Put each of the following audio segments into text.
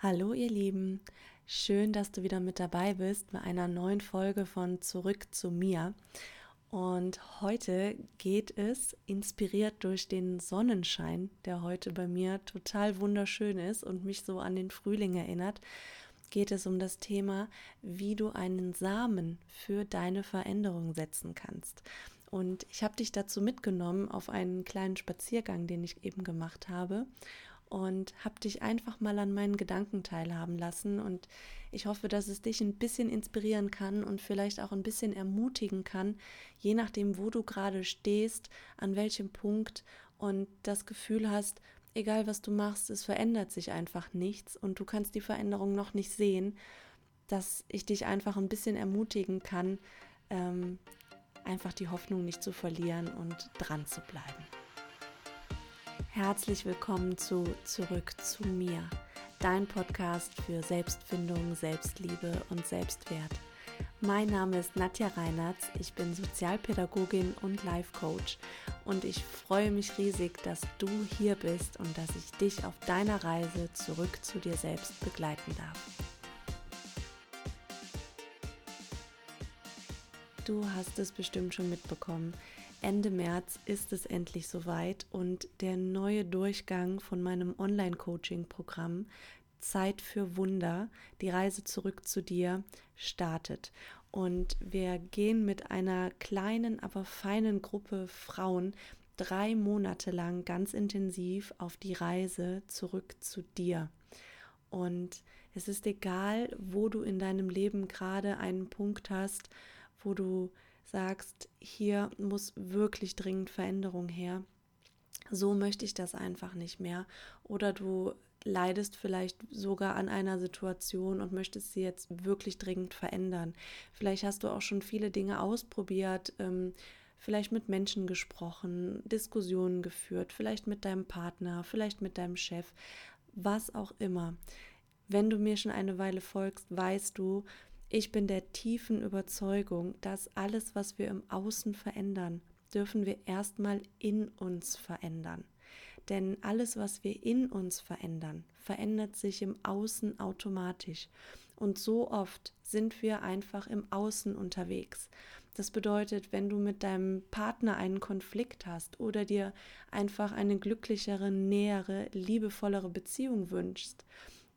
Hallo ihr Lieben, schön, dass du wieder mit dabei bist bei einer neuen Folge von Zurück zu mir. Und heute geht es, inspiriert durch den Sonnenschein, der heute bei mir total wunderschön ist und mich so an den Frühling erinnert, geht es um das Thema, wie du einen Samen für deine Veränderung setzen kannst. Und ich habe dich dazu mitgenommen auf einen kleinen Spaziergang, den ich eben gemacht habe und habe dich einfach mal an meinen Gedanken teilhaben lassen. Und ich hoffe, dass es dich ein bisschen inspirieren kann und vielleicht auch ein bisschen ermutigen kann, je nachdem, wo du gerade stehst, an welchem Punkt und das Gefühl hast, egal was du machst, es verändert sich einfach nichts und du kannst die Veränderung noch nicht sehen, dass ich dich einfach ein bisschen ermutigen kann, ähm, einfach die Hoffnung nicht zu verlieren und dran zu bleiben. Herzlich willkommen zu Zurück zu mir, dein Podcast für Selbstfindung, Selbstliebe und Selbstwert. Mein Name ist Nadja Reinertz, ich bin Sozialpädagogin und Life Coach und ich freue mich riesig, dass du hier bist und dass ich dich auf deiner Reise zurück zu dir selbst begleiten darf. Du hast es bestimmt schon mitbekommen. Ende März ist es endlich soweit und der neue Durchgang von meinem Online-Coaching-Programm Zeit für Wunder, die Reise zurück zu dir, startet. Und wir gehen mit einer kleinen, aber feinen Gruppe Frauen drei Monate lang ganz intensiv auf die Reise zurück zu dir. Und es ist egal, wo du in deinem Leben gerade einen Punkt hast, wo du sagst, hier muss wirklich dringend Veränderung her. So möchte ich das einfach nicht mehr. Oder du leidest vielleicht sogar an einer Situation und möchtest sie jetzt wirklich dringend verändern. Vielleicht hast du auch schon viele Dinge ausprobiert, ähm, vielleicht mit Menschen gesprochen, Diskussionen geführt, vielleicht mit deinem Partner, vielleicht mit deinem Chef, was auch immer. Wenn du mir schon eine Weile folgst, weißt du, ich bin der tiefen Überzeugung, dass alles, was wir im Außen verändern, dürfen wir erstmal in uns verändern. Denn alles, was wir in uns verändern, verändert sich im Außen automatisch. Und so oft sind wir einfach im Außen unterwegs. Das bedeutet, wenn du mit deinem Partner einen Konflikt hast oder dir einfach eine glücklichere, nähere, liebevollere Beziehung wünschst,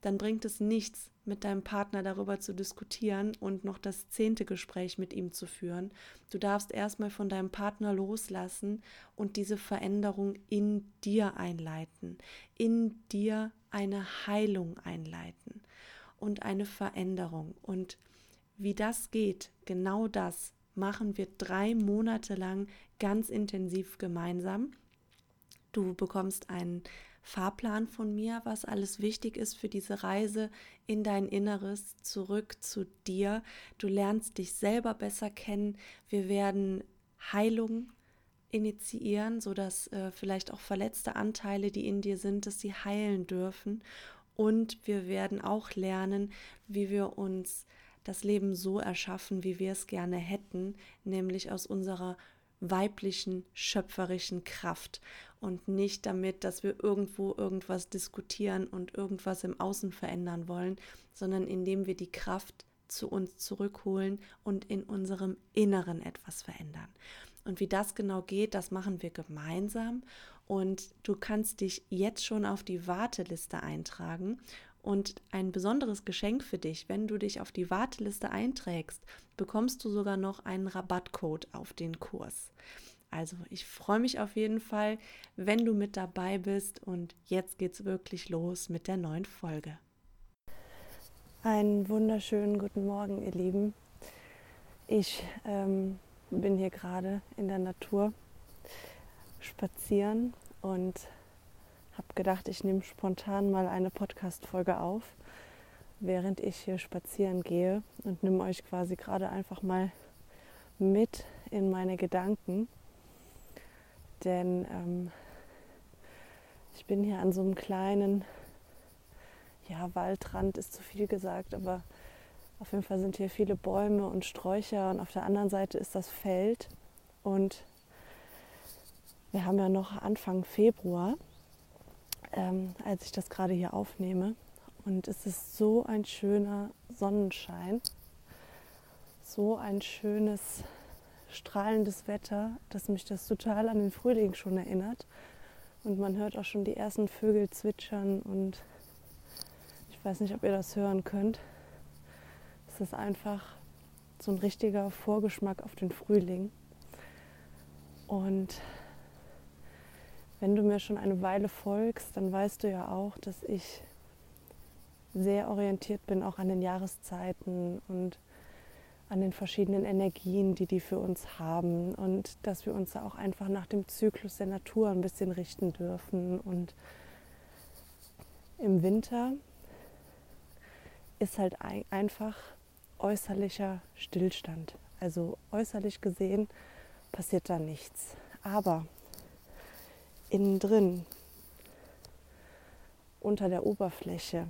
dann bringt es nichts, mit deinem Partner darüber zu diskutieren und noch das zehnte Gespräch mit ihm zu führen. Du darfst erstmal von deinem Partner loslassen und diese Veränderung in dir einleiten, in dir eine Heilung einleiten und eine Veränderung. Und wie das geht, genau das machen wir drei Monate lang ganz intensiv gemeinsam. Du bekommst einen Fahrplan von mir, was alles wichtig ist für diese Reise in dein Inneres, zurück zu dir. Du lernst dich selber besser kennen. Wir werden Heilung initiieren, sodass äh, vielleicht auch verletzte Anteile, die in dir sind, dass sie heilen dürfen. Und wir werden auch lernen, wie wir uns das Leben so erschaffen, wie wir es gerne hätten, nämlich aus unserer weiblichen, schöpferischen Kraft und nicht damit, dass wir irgendwo irgendwas diskutieren und irgendwas im Außen verändern wollen, sondern indem wir die Kraft zu uns zurückholen und in unserem Inneren etwas verändern. Und wie das genau geht, das machen wir gemeinsam. Und du kannst dich jetzt schon auf die Warteliste eintragen. Und ein besonderes Geschenk für dich, wenn du dich auf die Warteliste einträgst, bekommst du sogar noch einen Rabattcode auf den Kurs. Also ich freue mich auf jeden Fall, wenn du mit dabei bist und jetzt geht's wirklich los mit der neuen Folge. Einen wunderschönen guten Morgen, ihr Lieben. Ich ähm, bin hier gerade in der Natur spazieren und habe gedacht, ich nehme spontan mal eine Podcast-Folge auf, während ich hier spazieren gehe und nehme euch quasi gerade einfach mal mit in meine Gedanken. Denn ähm, ich bin hier an so einem kleinen, ja, Waldrand ist zu viel gesagt, aber auf jeden Fall sind hier viele Bäume und Sträucher und auf der anderen Seite ist das Feld. Und wir haben ja noch Anfang Februar, ähm, als ich das gerade hier aufnehme. Und es ist so ein schöner Sonnenschein, so ein schönes strahlendes Wetter, dass mich das total an den Frühling schon erinnert. Und man hört auch schon die ersten Vögel zwitschern und ich weiß nicht, ob ihr das hören könnt. Es ist einfach so ein richtiger Vorgeschmack auf den Frühling. Und wenn du mir schon eine Weile folgst, dann weißt du ja auch, dass ich sehr orientiert bin, auch an den Jahreszeiten und an den verschiedenen Energien, die die für uns haben und dass wir uns auch einfach nach dem Zyklus der Natur ein bisschen richten dürfen. Und im Winter ist halt einfach äußerlicher Stillstand. Also äußerlich gesehen passiert da nichts. Aber innen drin, unter der Oberfläche,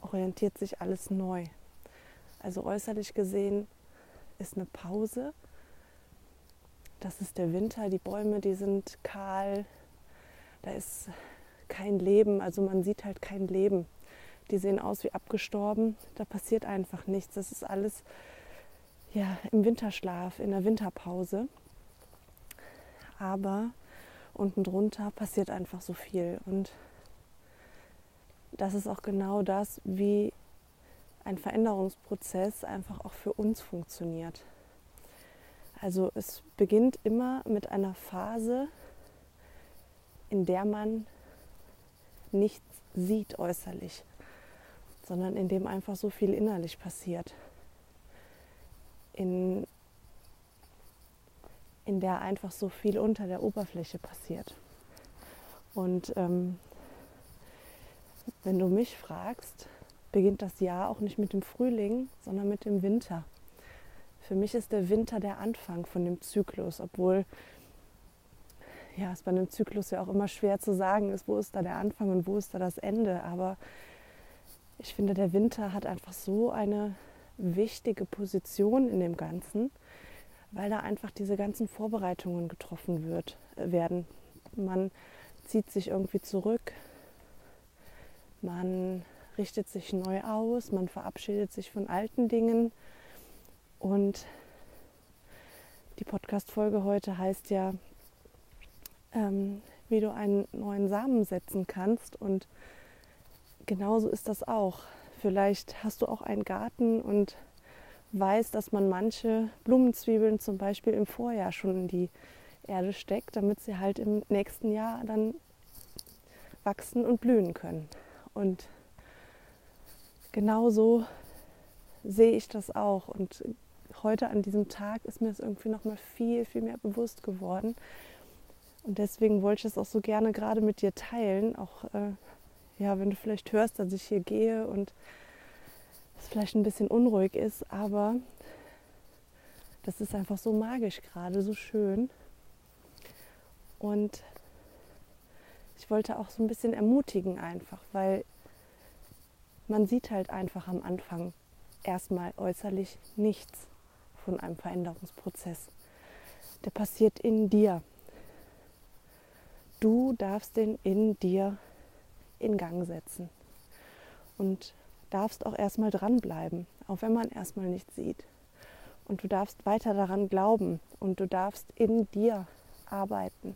orientiert sich alles neu. Also äußerlich gesehen ist eine Pause. Das ist der Winter, die Bäume, die sind kahl, da ist kein Leben, also man sieht halt kein Leben. Die sehen aus wie abgestorben, da passiert einfach nichts. Das ist alles ja, im Winterschlaf, in der Winterpause. Aber unten drunter passiert einfach so viel. Und das ist auch genau das, wie ein Veränderungsprozess einfach auch für uns funktioniert. Also es beginnt immer mit einer Phase, in der man nichts sieht äußerlich, sondern in dem einfach so viel innerlich passiert. In, in der einfach so viel unter der Oberfläche passiert. Und ähm, wenn du mich fragst, beginnt das Jahr auch nicht mit dem Frühling, sondern mit dem Winter. Für mich ist der Winter der Anfang von dem Zyklus, obwohl ja, es bei einem Zyklus ja auch immer schwer zu sagen ist, wo ist da der Anfang und wo ist da das Ende. Aber ich finde, der Winter hat einfach so eine wichtige Position in dem Ganzen, weil da einfach diese ganzen Vorbereitungen getroffen wird, äh, werden. Man zieht sich irgendwie zurück, man richtet sich neu aus, man verabschiedet sich von alten Dingen. Und die Podcast-Folge heute heißt ja, ähm, wie du einen neuen Samen setzen kannst. Und genauso ist das auch. Vielleicht hast du auch einen Garten und weißt, dass man manche Blumenzwiebeln zum Beispiel im Vorjahr schon in die Erde steckt, damit sie halt im nächsten Jahr dann wachsen und blühen können. Und genauso sehe ich das auch. Und heute an diesem Tag ist mir das irgendwie noch mal viel, viel mehr bewusst geworden. Und deswegen wollte ich es auch so gerne gerade mit dir teilen. Auch äh, ja, wenn du vielleicht hörst, dass ich hier gehe und es vielleicht ein bisschen unruhig ist, aber das ist einfach so magisch gerade, so schön. Und ich wollte auch so ein bisschen ermutigen einfach, weil man sieht halt einfach am Anfang erstmal äußerlich nichts von einem Veränderungsprozess. Der passiert in dir. Du darfst den in dir in Gang setzen und darfst auch erstmal dranbleiben, auch wenn man erstmal nichts sieht. Und du darfst weiter daran glauben und du darfst in dir arbeiten.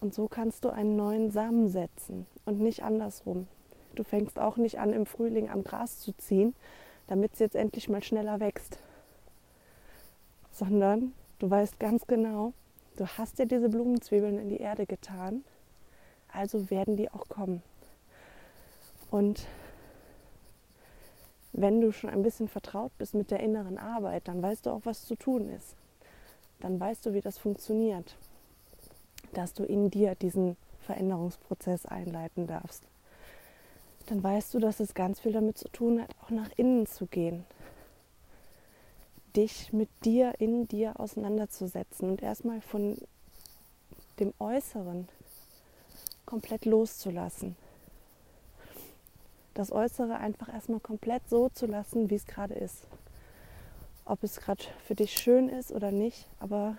Und so kannst du einen neuen Samen setzen und nicht andersrum. Du fängst auch nicht an, im Frühling am Gras zu ziehen, damit es jetzt endlich mal schneller wächst. Sondern du weißt ganz genau, du hast ja diese Blumenzwiebeln in die Erde getan, also werden die auch kommen. Und wenn du schon ein bisschen vertraut bist mit der inneren Arbeit, dann weißt du auch, was zu tun ist. Dann weißt du, wie das funktioniert, dass du in dir diesen Veränderungsprozess einleiten darfst dann weißt du, dass es ganz viel damit zu tun hat, auch nach innen zu gehen. Dich mit dir, in dir auseinanderzusetzen und erstmal von dem Äußeren komplett loszulassen. Das Äußere einfach erstmal komplett so zu lassen, wie es gerade ist. Ob es gerade für dich schön ist oder nicht, aber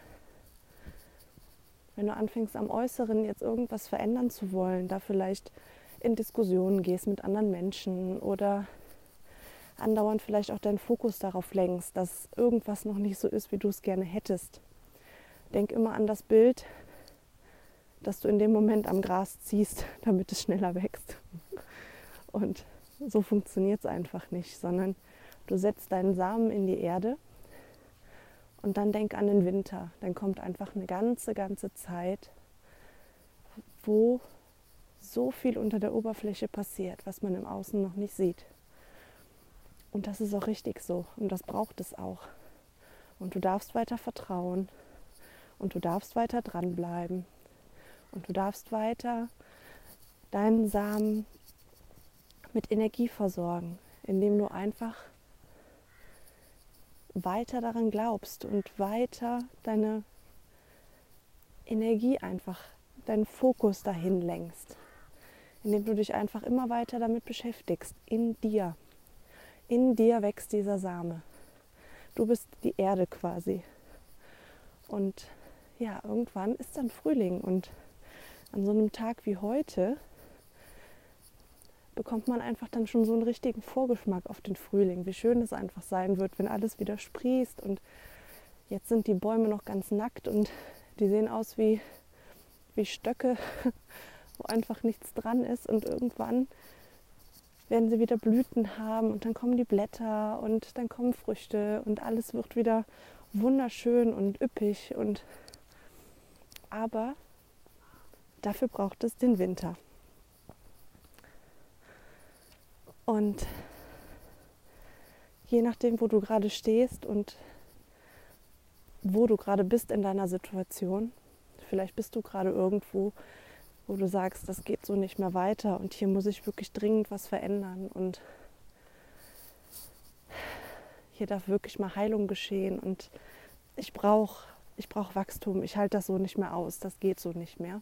wenn du anfängst am Äußeren jetzt irgendwas verändern zu wollen, da vielleicht in Diskussionen gehst mit anderen Menschen oder andauernd vielleicht auch deinen Fokus darauf lenkst, dass irgendwas noch nicht so ist, wie du es gerne hättest. Denk immer an das Bild, das du in dem Moment am Gras ziehst, damit es schneller wächst. Und so funktioniert es einfach nicht, sondern du setzt deinen Samen in die Erde und dann denk an den Winter. Dann kommt einfach eine ganze, ganze Zeit, wo so viel unter der Oberfläche passiert, was man im Außen noch nicht sieht. Und das ist auch richtig so und das braucht es auch. Und du darfst weiter vertrauen und du darfst weiter dranbleiben und du darfst weiter deinen Samen mit Energie versorgen, indem du einfach weiter daran glaubst und weiter deine Energie einfach, deinen Fokus dahin lenkst, indem du dich einfach immer weiter damit beschäftigst, in dir. In dir wächst dieser Same. Du bist die Erde quasi. Und ja, irgendwann ist dann Frühling und an so einem Tag wie heute bekommt man einfach dann schon so einen richtigen Vorgeschmack auf den Frühling, wie schön es einfach sein wird, wenn alles wieder sprießt und jetzt sind die Bäume noch ganz nackt und die sehen aus wie, wie Stöcke, wo einfach nichts dran ist und irgendwann werden sie wieder Blüten haben und dann kommen die Blätter und dann kommen Früchte und alles wird wieder wunderschön und üppig und aber dafür braucht es den Winter. Und je nachdem, wo du gerade stehst und wo du gerade bist in deiner Situation, vielleicht bist du gerade irgendwo, wo du sagst, das geht so nicht mehr weiter und hier muss ich wirklich dringend was verändern und hier darf wirklich mal Heilung geschehen und ich brauche ich brauch Wachstum, ich halte das so nicht mehr aus, das geht so nicht mehr.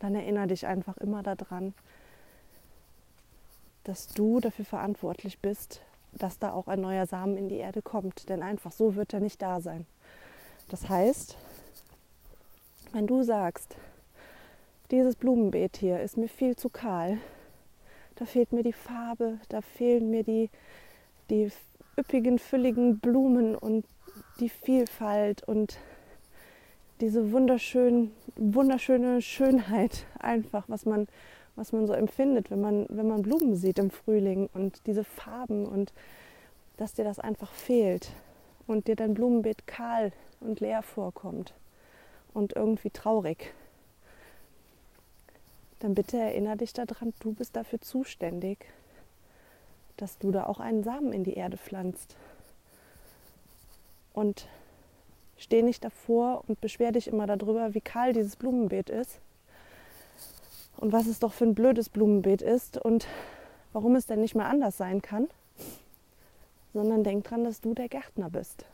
Dann erinnere dich einfach immer daran, dass du dafür verantwortlich bist, dass da auch ein neuer Samen in die Erde kommt. Denn einfach so wird er nicht da sein. Das heißt, wenn du sagst, dieses Blumenbeet hier ist mir viel zu kahl, da fehlt mir die Farbe, da fehlen mir die, die üppigen, fülligen Blumen und die Vielfalt und diese wunderschön, wunderschöne Schönheit einfach, was man, was man so empfindet, wenn man, wenn man Blumen sieht im Frühling und diese Farben und dass dir das einfach fehlt und dir dein Blumenbeet kahl und leer vorkommt und irgendwie traurig, dann bitte erinnere dich daran, du bist dafür zuständig, dass du da auch einen Samen in die Erde pflanzt. Und steh nicht davor und beschwer dich immer darüber, wie kahl dieses Blumenbeet ist und was es doch für ein blödes Blumenbeet ist und warum es denn nicht mehr anders sein kann, sondern denk dran, dass du der Gärtner bist.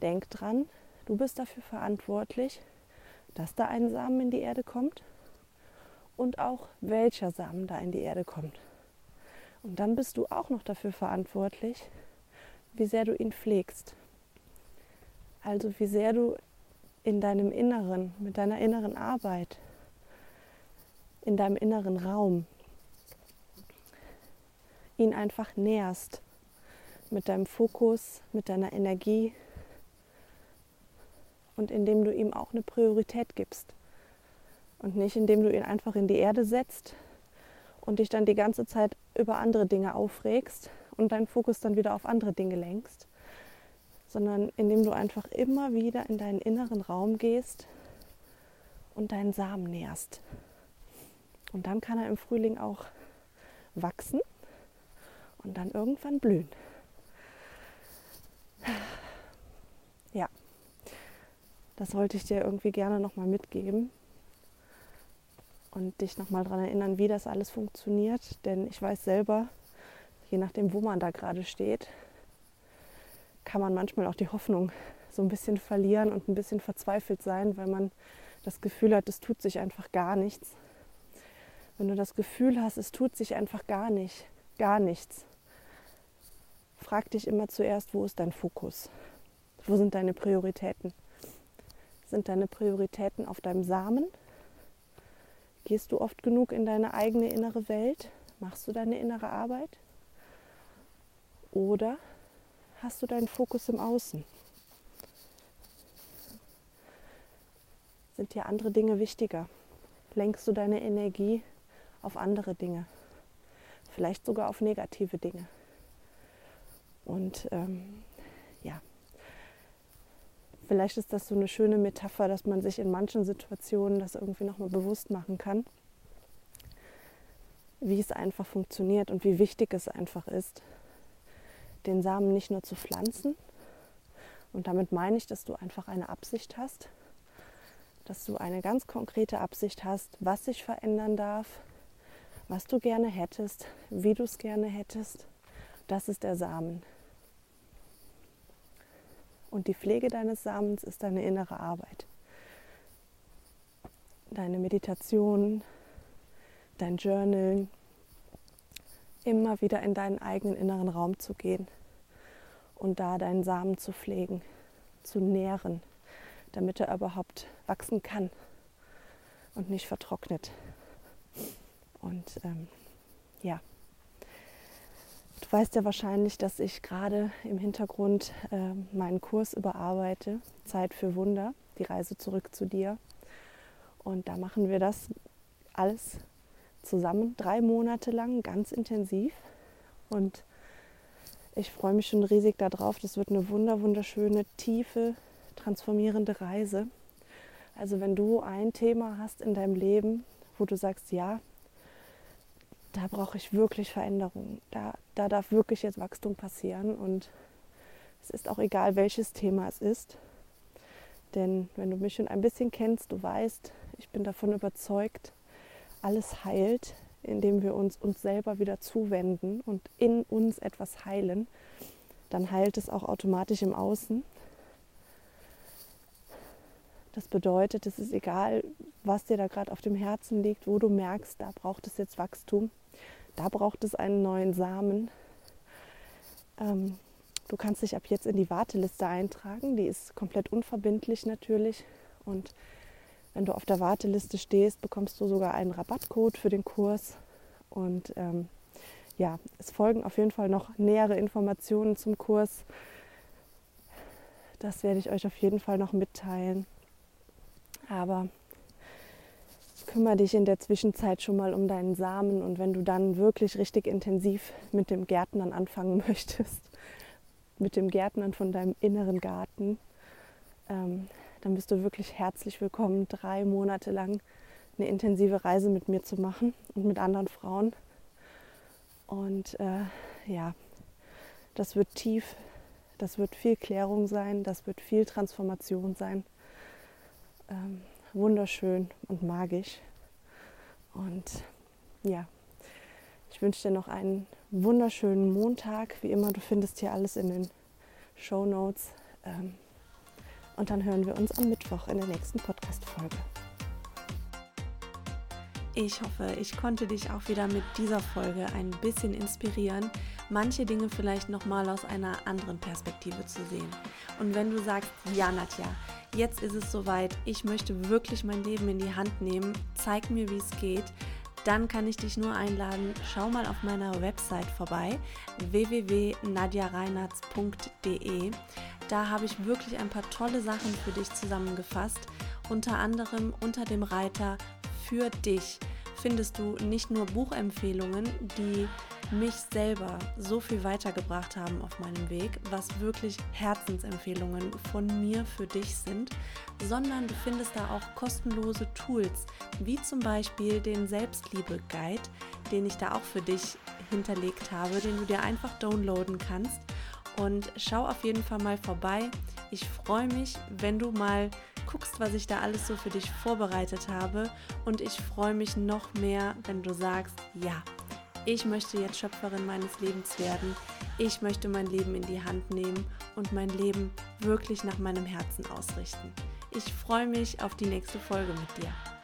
Denk dran, Du bist dafür verantwortlich, dass da ein Samen in die Erde kommt und auch welcher Samen da in die Erde kommt. Und dann bist du auch noch dafür verantwortlich, wie sehr du ihn pflegst. Also wie sehr du in deinem Inneren, mit deiner inneren Arbeit, in deinem inneren Raum ihn einfach nährst mit deinem Fokus, mit deiner Energie, und indem du ihm auch eine Priorität gibst. Und nicht indem du ihn einfach in die Erde setzt und dich dann die ganze Zeit über andere Dinge aufregst und deinen Fokus dann wieder auf andere Dinge lenkst, sondern indem du einfach immer wieder in deinen inneren Raum gehst und deinen Samen nährst. Und dann kann er im Frühling auch wachsen und dann irgendwann blühen. Ja. Das wollte ich dir irgendwie gerne nochmal mitgeben und dich nochmal daran erinnern, wie das alles funktioniert. Denn ich weiß selber, je nachdem, wo man da gerade steht, kann man manchmal auch die Hoffnung so ein bisschen verlieren und ein bisschen verzweifelt sein, weil man das Gefühl hat, es tut sich einfach gar nichts. Wenn du das Gefühl hast, es tut sich einfach gar nicht, gar nichts, frag dich immer zuerst, wo ist dein Fokus? Wo sind deine Prioritäten? Sind deine Prioritäten auf deinem Samen Gehst du oft genug in deine eigene innere Welt? Machst du deine innere Arbeit? Oder hast du deinen Fokus im Außen? Sind dir andere Dinge wichtiger? Lenkst du deine Energie auf andere Dinge? Vielleicht sogar auf negative Dinge? Und ähm, ja, vielleicht ist das so eine schöne Metapher, dass man sich in manchen Situationen das irgendwie nochmal bewusst machen kann, wie es einfach funktioniert und wie wichtig es einfach ist, den Samen nicht nur zu pflanzen. Und damit meine ich, dass du einfach eine Absicht hast, dass du eine ganz konkrete Absicht hast, was sich verändern darf, was du gerne hättest, wie du es gerne hättest. Das ist der Samen. Und die Pflege deines Samens ist deine innere Arbeit. Deine Meditation, dein Journal, immer wieder in deinen eigenen inneren Raum zu gehen und da deinen Samen zu pflegen, zu nähren, damit er überhaupt wachsen kann und nicht vertrocknet. Und ähm, ja, du weißt ja wahrscheinlich, dass ich gerade im Hintergrund äh, meinen Kurs überarbeite, Zeit für Wunder, die Reise zurück zu dir. Und da machen wir das alles zusammen, drei Monate lang, ganz intensiv. Und ich freue mich schon riesig darauf. Das wird eine wunder, wunderschöne, tiefe, transformierende Reise. Also wenn du ein Thema hast in deinem Leben, wo du sagst, ja, da brauche ich wirklich Veränderung, da, da darf wirklich jetzt Wachstum passieren und es ist auch egal, welches Thema es ist. Denn wenn du mich schon ein bisschen kennst, du weißt, ich bin davon überzeugt, alles heilt, indem wir uns uns selber wieder zuwenden und in uns etwas heilen, dann heilt es auch automatisch im Außen. Das bedeutet, es ist egal, was dir da gerade auf dem Herzen liegt, wo du merkst, da braucht es jetzt Wachstum, da braucht es einen neuen Samen. Ähm, du kannst dich ab jetzt in die Warteliste eintragen, die ist komplett unverbindlich natürlich. Und wenn du auf der Warteliste stehst, bekommst du sogar einen Rabattcode für den Kurs. Und ähm, ja, es folgen auf jeden Fall noch nähere Informationen zum Kurs. Das werde ich euch auf jeden Fall noch mitteilen. Aber kümmere dich in der Zwischenzeit schon mal um deinen Samen und wenn du dann wirklich richtig intensiv mit dem Gärtnern anfangen möchtest, mit dem Gärtnern von deinem inneren Garten, ähm, dann bist du wirklich herzlich willkommen, drei Monate lang eine intensive Reise mit mir zu machen und mit anderen Frauen. Und äh, ja, das wird tief, das wird viel Klärung sein, das wird viel Transformation sein ähm, wunderschön und magisch. Und ja, ich wünsche dir noch einen wunderschönen Montag. Wie immer, du findest hier alles in den Show Notes. Ähm, und dann hören wir uns am Mittwoch in der nächsten Podcast-Folge. Ich hoffe, ich konnte dich auch wieder mit dieser Folge ein bisschen inspirieren, manche Dinge vielleicht nochmal aus einer anderen Perspektive zu sehen. Und wenn du sagst, ja, Nadja, jetzt ist es soweit, ich möchte wirklich mein Leben in die Hand nehmen, zeig mir, wie es geht, dann kann ich dich nur einladen, schau mal auf meiner Website vorbei, www.nadjareinartz.de. Da habe ich wirklich ein paar tolle Sachen für dich zusammengefasst, unter anderem unter dem Reiter für dich findest du nicht nur Buchempfehlungen, die mich selber so viel weitergebracht haben auf meinem Weg, was wirklich Herzensempfehlungen von mir für dich sind, sondern du findest da auch kostenlose Tools, wie zum Beispiel den Selbstliebe-Guide, den ich da auch für dich hinterlegt habe, den du dir einfach downloaden kannst. Und schau auf jeden Fall mal vorbei. Ich freue mich, wenn du mal guckst, was ich da alles so für dich vorbereitet habe. Und ich freue mich noch mehr, wenn du sagst, ja, ich möchte jetzt Schöpferin meines Lebens werden. Ich möchte mein Leben in die Hand nehmen und mein Leben wirklich nach meinem Herzen ausrichten. Ich freue mich auf die nächste Folge mit dir.